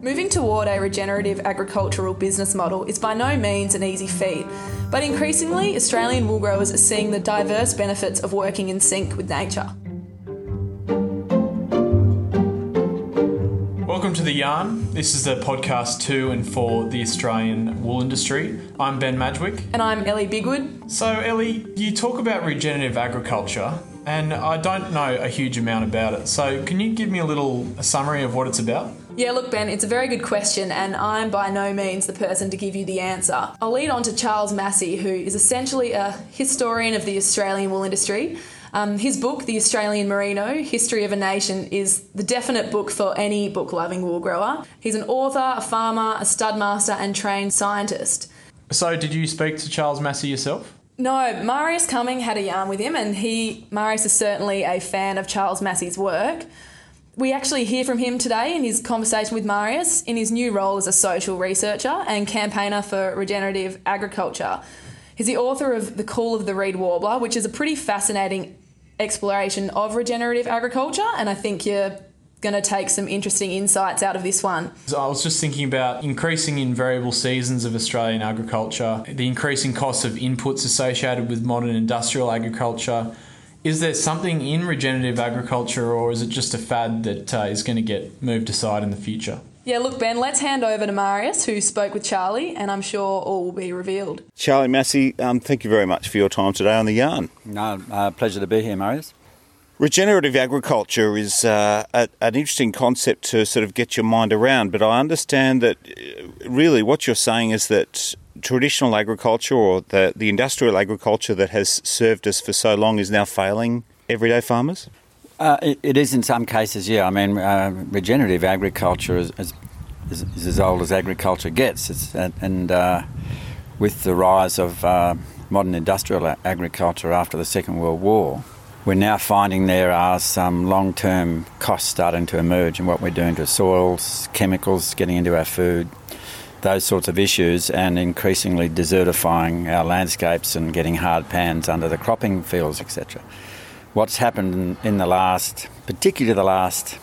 Moving toward a regenerative agricultural business model is by no means an easy feat, but increasingly, Australian wool growers are seeing the diverse benefits of working in sync with nature. Welcome to The Yarn. This is the podcast to and for the Australian wool industry. I'm Ben Madgwick. And I'm Ellie Bigwood. So, Ellie, you talk about regenerative agriculture, and I don't know a huge amount about it. So, can you give me a little a summary of what it's about? Yeah, look, Ben, it's a very good question, and I'm by no means the person to give you the answer. I'll lead on to Charles Massy, who is essentially a historian of the Australian wool industry. Um, his book, The Australian Merino History of a Nation, is the definite book for any book loving wool grower. He's an author, a farmer, a studmaster, and trained scientist. So, did you speak to Charles Massy yourself? No, Marius Cumming had a yarn with him, and he, Marius, is certainly a fan of Charles Massy's work we actually hear from him today in his conversation with Marius in his new role as a social researcher and campaigner for regenerative agriculture. He's the author of The Call of the Reed Warbler, which is a pretty fascinating exploration of regenerative agriculture, and I think you're going to take some interesting insights out of this one. I was just thinking about increasing in variable seasons of Australian agriculture, the increasing costs of inputs associated with modern industrial agriculture is there something in regenerative agriculture, or is it just a fad that uh, is going to get moved aside in the future? Yeah, look, Ben, let's hand over to Marius, who spoke with Charlie, and I'm sure all will be revealed. Charlie Massy, um, thank you very much for your time today on the yarn. No, uh, pleasure to be here, Marius. Regenerative agriculture is uh, a, an interesting concept to sort of get your mind around, but I understand that uh, really what you're saying is that traditional agriculture or the, the industrial agriculture that has served us for so long is now failing everyday farmers? Uh, it, it is in some cases, yeah. I mean, uh, regenerative agriculture is, is, is, as old as agriculture gets. It's, and uh, with the rise of uh, modern industrial agriculture after the Second World War, we're now finding there are some long term costs starting to emerge in what we're doing to soils, chemicals getting into our food, those sorts of issues and increasingly desertifying our landscapes and getting hard pans under the cropping fields, etc. What's happened in, the last, particularly the last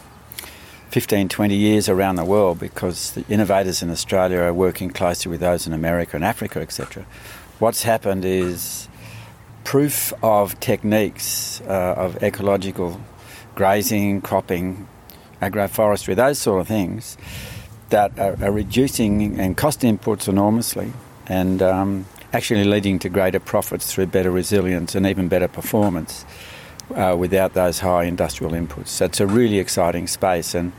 15, 20 years around the world, because the innovators in Australia are working closely with those in America and Africa, etc. What's happened is proof of techniques uh, of ecological grazing, cropping, agroforestry, those sort of things that are, are reducing and cost inputs enormously and um, actually leading to greater profits through better resilience and even better performance uh, without those high industrial inputs. So it's a really exciting space and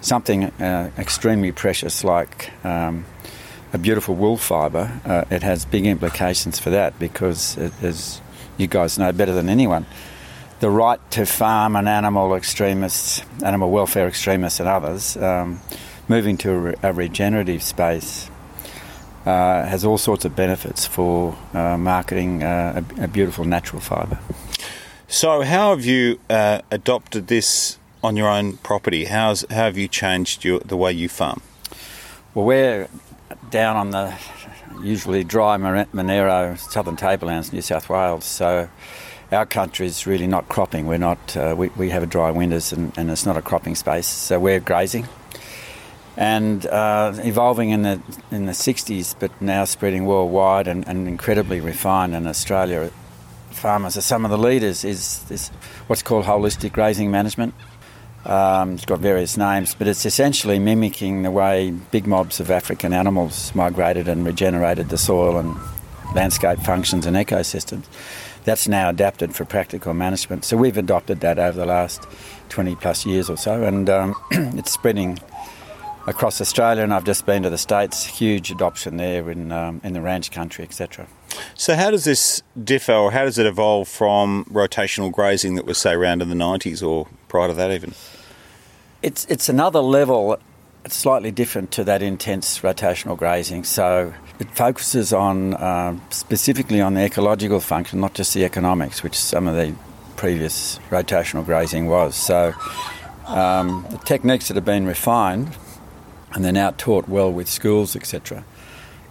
something uh, extremely precious like um, a beautiful wool fibre. Uh, it has big implications for that because, it, as you guys know better than anyone, the right to farm and animal extremists, animal welfare extremists, and others. Um, moving to a, re- a regenerative space uh, has all sorts of benefits for uh, marketing uh, a, a, beautiful natural fibre. So, how have you uh, adopted this on your own property? How's, how have you changed your, the way you farm? Well, we're down on the usually dry Monaro southern tablelands, New South Wales, so our country is really not cropping. We're not. Uh, we, we have a dry winters and, and it's not a cropping space. So we're grazing and uh, evolving in the in the 60s, but now spreading worldwide and, and, incredibly refined in Australia. Farmers are some of the leaders. Is this what's called holistic grazing management? Um, it's got various names, but it's essentially mimicking the way big mobs of African animals migrated and regenerated the soil and landscape functions and ecosystems. That's now adapted for practical management. So we've adopted that over the last 20 plus years or so, and um, it's spreading across Australia, and I've just been to the States. Huge adoption there in um, in the ranch country, etc. So, how does this differ, or how does it evolve from rotational grazing that was, say, around in the '90s, or prior to that, even? It's it's another level. It's slightly different to that intense rotational grazing. So it focuses on uh, specifically on the ecological function, not just the economics, which some of the previous rotational grazing was. So um, the techniques that have been refined and they're now taught well with schools, etc.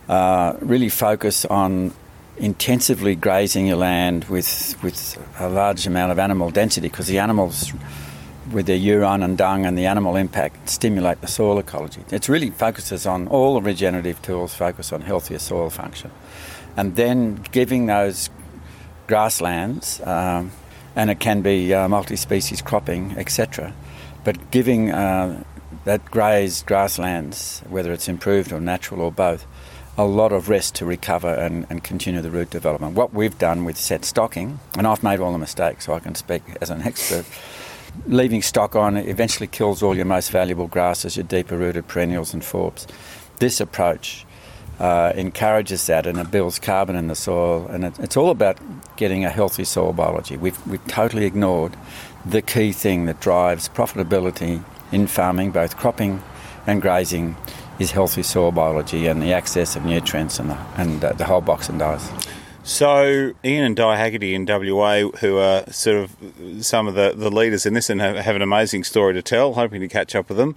Uh, really focus on intensively grazing your land with with a large amount of animal density because the animals with their urine and dung and the animal impact stimulate the soil ecology. It really focuses on all the regenerative tools focus on healthier soil function, and then giving those grasslands, um, and it can be uh, multi-species cropping, etc. But giving uh, that grazed grasslands, whether it's improved or natural or both, a lot of rest to recover and, and continue the root development. What we've done with set stocking, and I've made all the mistakes, so I can speak as an expert. Leaving stock on eventually kills all your most valuable grasses, your deeper rooted perennials and forbs. This approach uh, encourages that and it builds carbon in the soil, and it, it's all about getting a healthy soil biology. We've, we've totally ignored the key thing that drives profitability in farming, both cropping and grazing, is healthy soil biology and the access of nutrients and the, and, the whole box and dies. So, Ian and Di Haggerty in WA, who are sort of some of the, the leaders in this and have, have an amazing story to tell, hoping to catch up with them,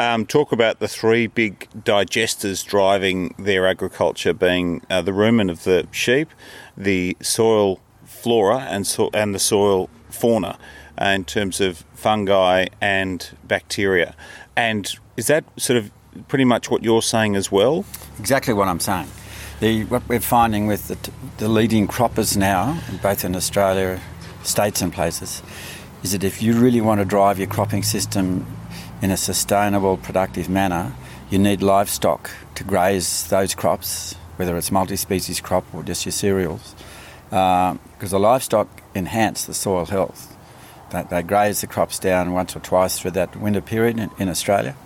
um, talk about the three big digesters driving their agriculture being uh, the rumen of the sheep, the soil flora, and, so, and the soil fauna uh, in terms of fungi and bacteria. And is that sort of pretty much what you're saying as well? Exactly what I'm saying. The, what we're finding with the, the leading croppers now, both in Australia, states and places, is that if you really want to drive your cropping system in a sustainable, productive manner, you need livestock to graze those crops, whether it's multi-species crop or just your cereals, because uh, the livestock enhance the soil health. They, they, graze the crops down once or twice through that winter period in, in Australia,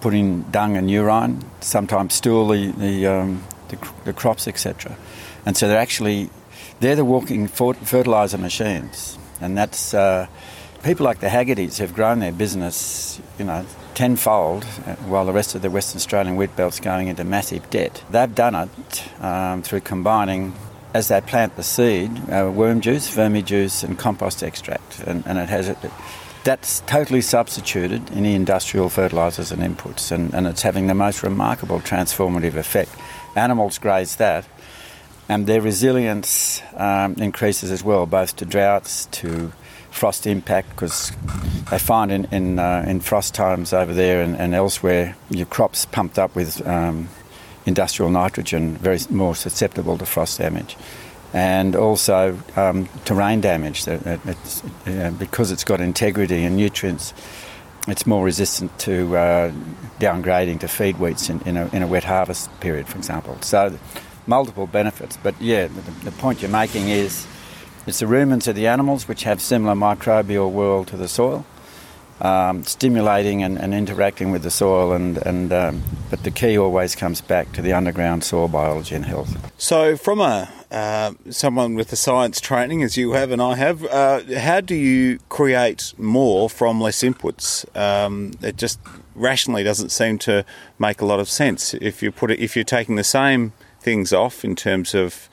put in dung and urine, sometimes stool the, the, um, the, the crops, etc. And so they're actually they're the walking fertilizer machines, and that's uh, people like the Haggertys have grown their business, you know, tenfold, uh, while the rest of the Western Australian wheat belt's going into massive debt. They've done it um, through combining. As they plant the seed, uh, worm juice, vermijuice, and compost extract, and, and it has it, that's totally substituted the industrial fertilisers and inputs, and, and it's having the most remarkable transformative effect. Animals graze that, and their resilience um, increases as well, both to droughts, to frost impact, because they find in in, uh, in, frost times over there and, and, elsewhere, your crops pumped up with um, industrial nitrogen, very more susceptible to frost damage. And also um, terrain damage, it's, uh, because it's got integrity and nutrients, it's more resistant to uh, downgrading to feed wheats in, in, a, in, a, wet harvest period, for example. So, multiple benefits. But yeah, the, the point you're making is it's the rumens of the animals which have similar microbial world to the soil, um, stimulating and, and, interacting with the soil, and, and um, but the key always comes back to the underground soil biology and health. So, from a uh, someone with the science training as you have and I have, uh, how do you create more from less inputs? Um, it just rationally doesn't seem to make a lot of sense. If you put it, if you're taking the same things off in terms of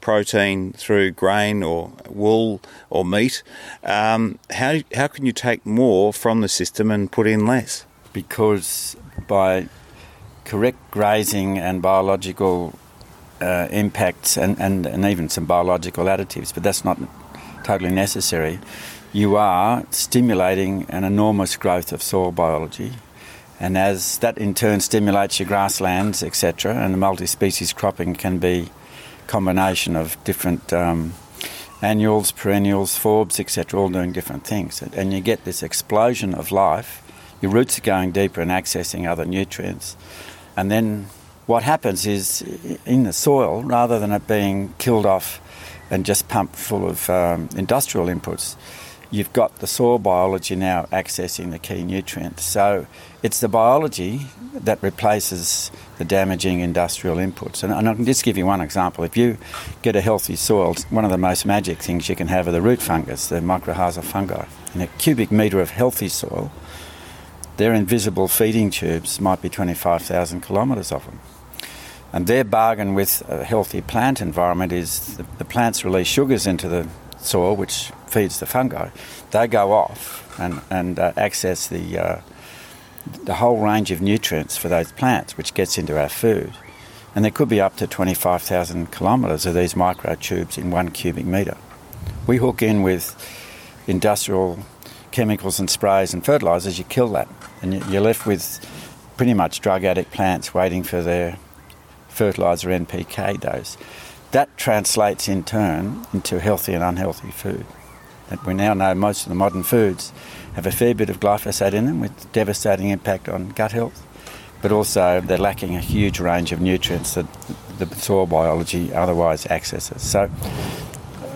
protein through grain or wool or meat, um, how how can you take more from the system and put in less? Because by correct grazing and biological uh, impacts and, and, and even some biological additives, but that's not totally necessary. You are stimulating an enormous growth of soil biology, and as that in turn stimulates your grasslands, etc., and the multi-species cropping can be combination of different um, annuals, perennials, forbs, etc., all doing different things, and you get this explosion of life. Your roots are going deeper and accessing other nutrients, and then what happens is in the soil, rather than it being killed off and just pumped full of um, industrial inputs, you've got the soil biology now accessing the key nutrients. So it's the biology that replaces the damaging industrial inputs. And, and I can just give you one example. If you get a healthy soil, one of the most magic things you can have are the root fungus, the mycorrhiza fungi. In a cubic metre of healthy soil, their invisible feeding tubes might be 25,000 kilometres of them. And their bargain with a healthy plant environment is the, the plants release sugars into the soil, which feeds the fungi. They go off and, and uh, access the, uh, the whole range of nutrients for those plants, which gets into our food. And there could be up to 25,000 kilometres of these microtubes in one cubic metre. We hook in with industrial chemicals and sprays and fertilisers, you kill that. And you're left with pretty much drug addict plants waiting for their fertiliser NPK dose. That translates in turn into healthy and unhealthy food. That we now know most of the modern foods have a fair bit of glyphosate in them with devastating impact on gut health, but also they're lacking a huge range of nutrients that the soil biology otherwise accesses. So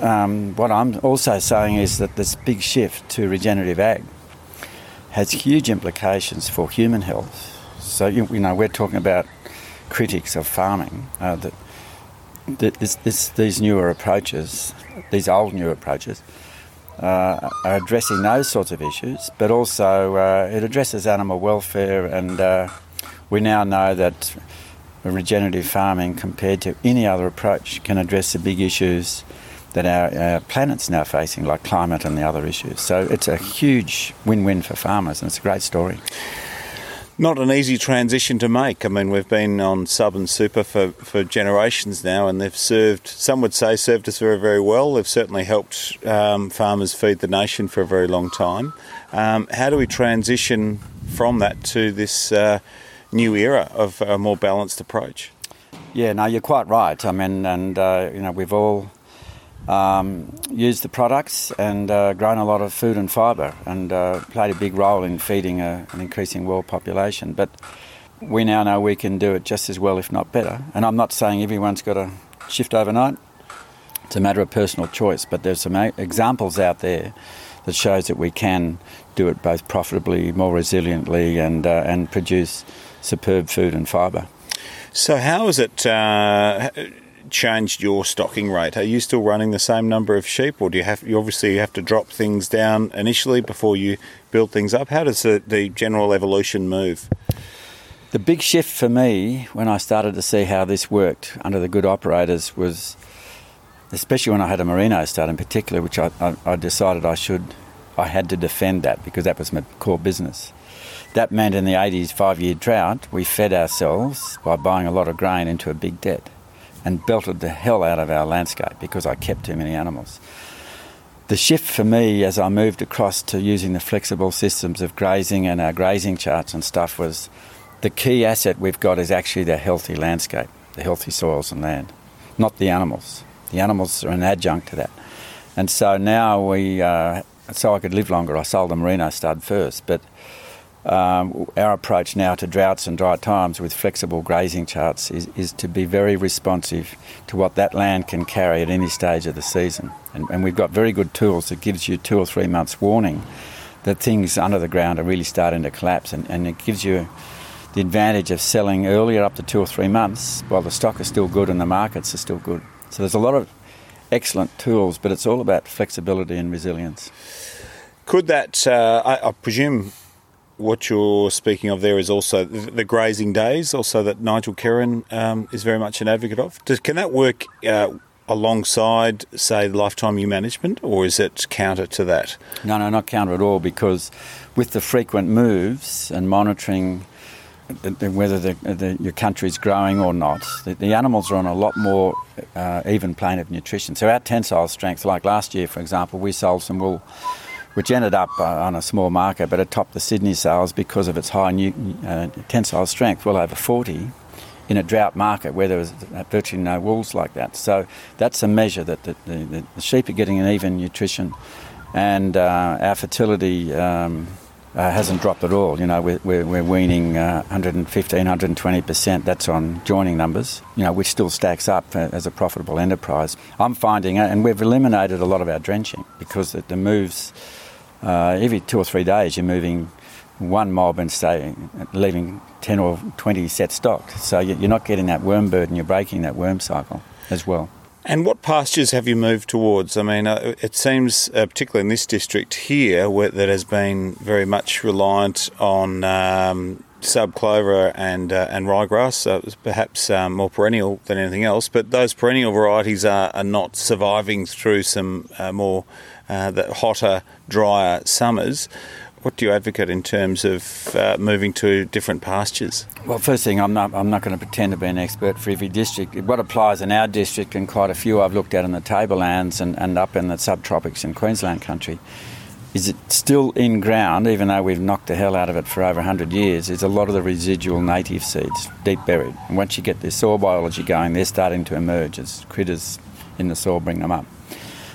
um, what I'm also saying is that this big shift to regenerative ag has huge implications for human health. So you, know we're talking about critics of farming uh, that this, this, these newer approaches, these old new approaches, uh, are addressing those sorts of issues, but also uh, it addresses animal welfare, and uh, we now know that regenerative farming, compared to any other approach, can address the big issues that our, our, planet's now facing, like climate and the other issues. So it's a huge win win for farmers, and it's a great story. Not an easy transition to make. I mean, we've been on sub and super for, for generations now, and they've served, some would say, served us very, very well. They've certainly helped um, farmers feed the nation for a very long time. Um, how do we transition from that to this uh, new era of a more balanced approach? Yeah, no, you're quite right. I mean, and uh, you know, we've all um, used the products and uh, grown a lot of food and fibre and uh, played a big role in feeding a, an increasing world population. But we now know we can do it just as well, if not better. And I'm not saying everyone's got to shift overnight. It's a matter of personal choice. But there's some examples out there that shows that we can do it both profitably, more resiliently, and uh, and produce superb food and fibre. So how is it? Uh, changed your stocking rate? Are you still running the same number of sheep, or do you have you obviously have to drop things down initially before you build things up? How does the, the general evolution move? The big shift for me when I started to see how this worked under the good operators was, especially when I had a merino stud in particular, which I, I, I decided I should, I had to defend that because that was my core business. That meant in the 80s five year drought, we fed ourselves by buying a lot of grain into a big debt and belted the hell out of our landscape because I kept too many animals. The shift for me as I moved across to using the flexible systems of grazing and our grazing charts and stuff was the key asset we've got is actually the healthy landscape, the healthy soils and land, not the animals. The animals are an adjunct to that. And so now we, uh, so I could live longer, I sold the merino stud first, but um, our approach now to droughts and dry times with flexible grazing charts is, is to be very responsive to what that land can carry at any stage of the season. And, and we've got very good tools that gives you two or three months warning that things under the ground are really starting to collapse and, and it gives you the advantage of selling earlier up to two or three months while the stock is still good and the markets are still good. So there's a lot of excellent tools, but it's all about flexibility and resilience. Could that, uh, I, I presume what you're speaking of there is also the grazing days, also that Nigel Kerrin um, is very much an advocate of. Does, can that work uh, alongside, say, lifetime ewe management, or is it counter to that? No, no, not counter at all, because with the frequent moves and monitoring whether the, the, your country is growing or not, the, the, animals are on a lot more uh, even plane of nutrition. So our tensile strength, like last year, for example, we sold some wool which ended up uh, on a small market, but it topped the Sydney sales because of its high new, uh, tensile strength, well over 40, in a drought market where there was virtually no wools like that. So that's a measure that the, the, the sheep are getting an even nutrition, and uh, our fertility. Um, uh, hasn't dropped at all. You know, we're, we're, weaning uh, 115, 120%. That's on joining numbers, you know, which still stacks up uh, as a profitable enterprise. I'm finding, uh, and we've eliminated a lot of our drenching because the moves uh, every two or three days you're moving one mob and say leaving 10 or 20 set stocked. So you're not getting that worm burden, you're breaking that worm cycle as well. And what pastures have you moved towards? I mean, uh, it seems, uh, particularly in this district here, where, that has been very much reliant on um, sub clover and uh, and ryegrass, perhaps um, more perennial than anything else. But those perennial varieties are, are not surviving through some uh, more uh, the hotter, drier summers. What do you advocate in terms of uh, moving to different pastures? Well, first thing, I'm not, I'm not going to pretend to be an expert for every district. What applies in our district and quite a few I've looked at in the tablelands and, and up in the subtropics in Queensland country is it still in ground, even though we've knocked the hell out of it for over 100 years, is a lot of the residual native seeds deep buried. And once you get the soil biology going, they're starting to emerge as critters in the soil bring them up.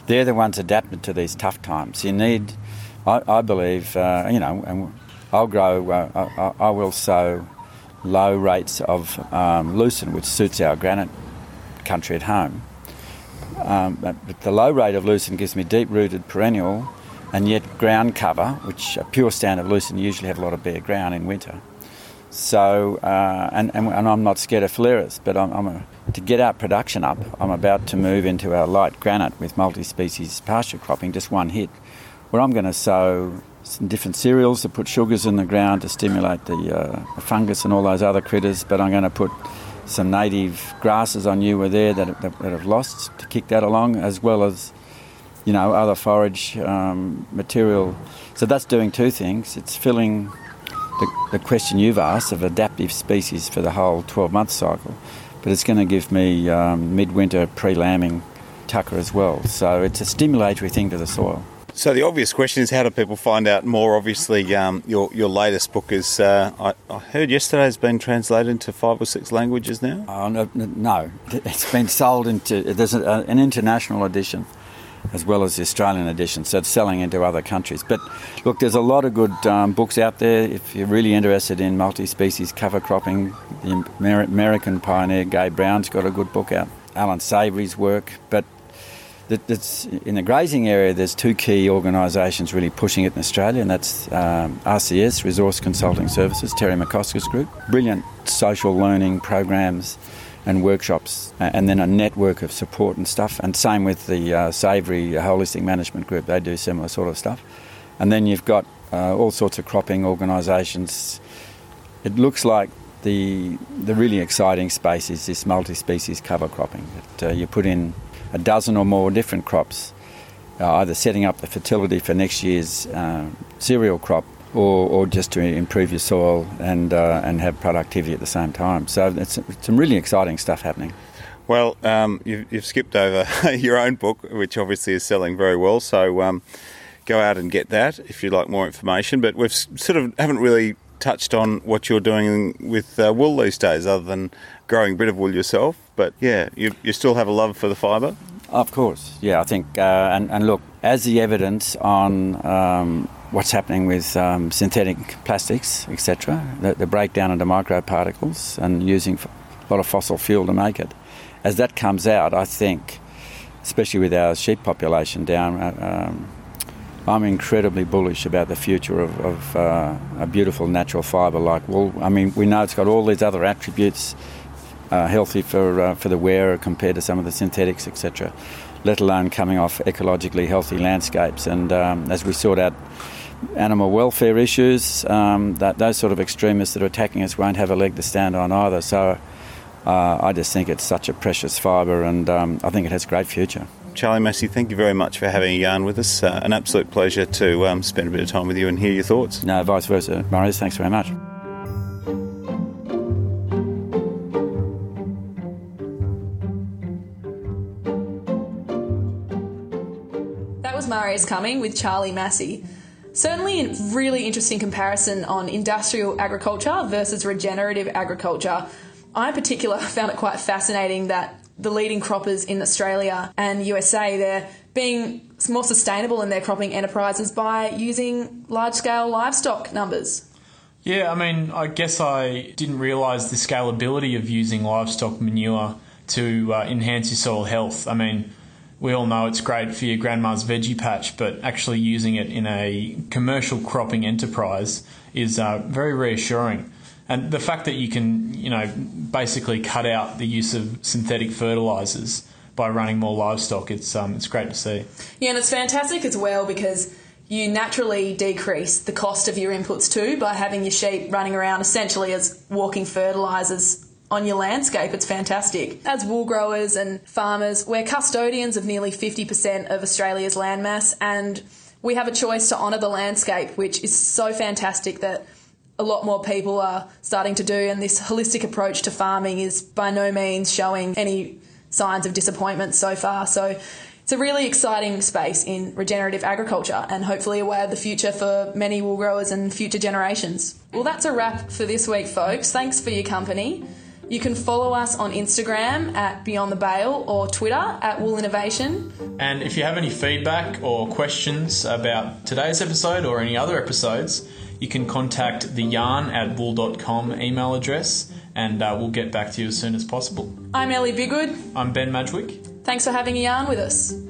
They're the ones adapted to these tough times. You need, I, I believe, uh, you know, and I'll grow, uh, I, I, will sow low rates of um, lucerne, which suits our granite country at home. Um, but the low rate of lucerne gives me deep rooted perennial and yet ground cover, which a pure stand of lucerne usually have a lot of bare ground in winter. So, uh, and, and, and, I'm not scared of phalaris, but I'm, I'm a, to get our production up, I'm about to move into our light granite with multi-species pasture cropping, just one hit, where I'm going to sow some different cereals to put sugars in the ground to stimulate the, uh, the fungus and all those other critters, but I'm going to put some native grasses I knew were there that, that, that have lost to kick that along, as well as you know, other forage um, material. So that's doing two things. It's filling the, the, question you've asked of adaptive species for the whole 12 month cycle, but it's going to give me um, midwinter pre lambing tucker as well. So it's a stimulatory thing to the soil. So the obvious question is, how do people find out more? Obviously, um, your your latest book is, uh, I, I, heard yesterday, has been translated into five or six languages now. Oh, no, no. it's been sold into. There's a, an international edition as well as the Australian edition, so it's selling into other countries. But look, there's a lot of good um, books out there. If you're really interested in multi-species cover cropping, the American pioneer Gabe Brown's got a good book out. Alan Savory's work, but that's in the grazing area. There's two key organisations really pushing it in Australia, and that's um, RCS, Resource Consulting Services, Terry McCosker's group. Brilliant social learning programs and workshops, and then a network of support and stuff. And same with the uh, Savory Holistic Management Group, they do similar sort of stuff. And then you've got uh, all sorts of cropping organisations. It looks like the the really exciting space is this multi-species cover cropping. Uh, you put in a dozen or more different crops, uh, either setting up the fertility for next year's uh, cereal crop or, or just to improve your soil and, uh, and have productivity at the same time. So it's, some really exciting stuff happening. Well, um, you've, you've, skipped over your own book, which obviously is selling very well. So um, go out and get that if you'd like more information. But we've sort of haven't really touched on what you're doing with uh, wool these days, other than growing a bit of wool yourself. But yeah, you, you still have a love for the fibre. Of course, yeah. I think, uh, and, and look, as the evidence on um, what's happening with um, synthetic plastics, etc., the, the, breakdown into microparticles and using a lot of fossil fuel to make it. As that comes out, I think, especially with our sheep population down, uh, um, I'm incredibly bullish about the future of, of uh, a beautiful natural fibre like wool. I mean, we know it's got all these other attributes, uh, healthy for uh, for the wearer compared to some of the synthetics, etc. Let alone coming off ecologically healthy landscapes. And um, as we sort out animal welfare issues, um, that those sort of extremists that are attacking us won't have a leg to stand on either. So uh, I just think it's such a precious fibre, and um, I think it has a great future. Charlie Massy, thank you very much for having a yarn with us. Uh, an absolute pleasure to um, spend a bit of time with you and hear your thoughts. No, vice versa. Marius, thanks very much. Was Marius Cumming with Charlie Massy. Certainly, a really interesting comparison on industrial agriculture versus regenerative agriculture. I, in particular, found it quite fascinating that the leading croppers in Australia and USA, they're being more sustainable in their cropping enterprises by using large scale livestock numbers. Yeah, I mean, I guess I didn't realise the scalability of using livestock manure to uh, enhance your soil health. I mean, we all know it's great for your grandma's veggie patch, but actually using it in a commercial cropping enterprise is uh, very reassuring. And the fact that you can, you know, basically cut out the use of synthetic fertilizers by running more livestock, it's um, it's great to see. Yeah, and it's fantastic as well because you naturally decrease the cost of your inputs too by having your sheep running around essentially as walking fertilizers on your landscape. It's fantastic. As wool growers and farmers, we're custodians of nearly 50% of Australia's landmass and we have a choice to honour the landscape, which is so fantastic that a lot more people are starting to do. And this holistic approach to farming is by no means showing any signs of disappointment so far. So It's a really exciting space in regenerative agriculture and hopefully a way of the future for many wool growers and future generations. Well, that's a wrap for this week, folks. Thanks for your company. You can follow us on Instagram at Beyond the Bale or Twitter at Wool Innovation. And if you have any feedback or questions about today's episode or any other episodes, you can contact the yarn at wool.com email address and uh, we'll get back to you as soon as possible. I'm Ellie Bigwood. I'm Ben Madgwick. Thanks for having a yarn with us.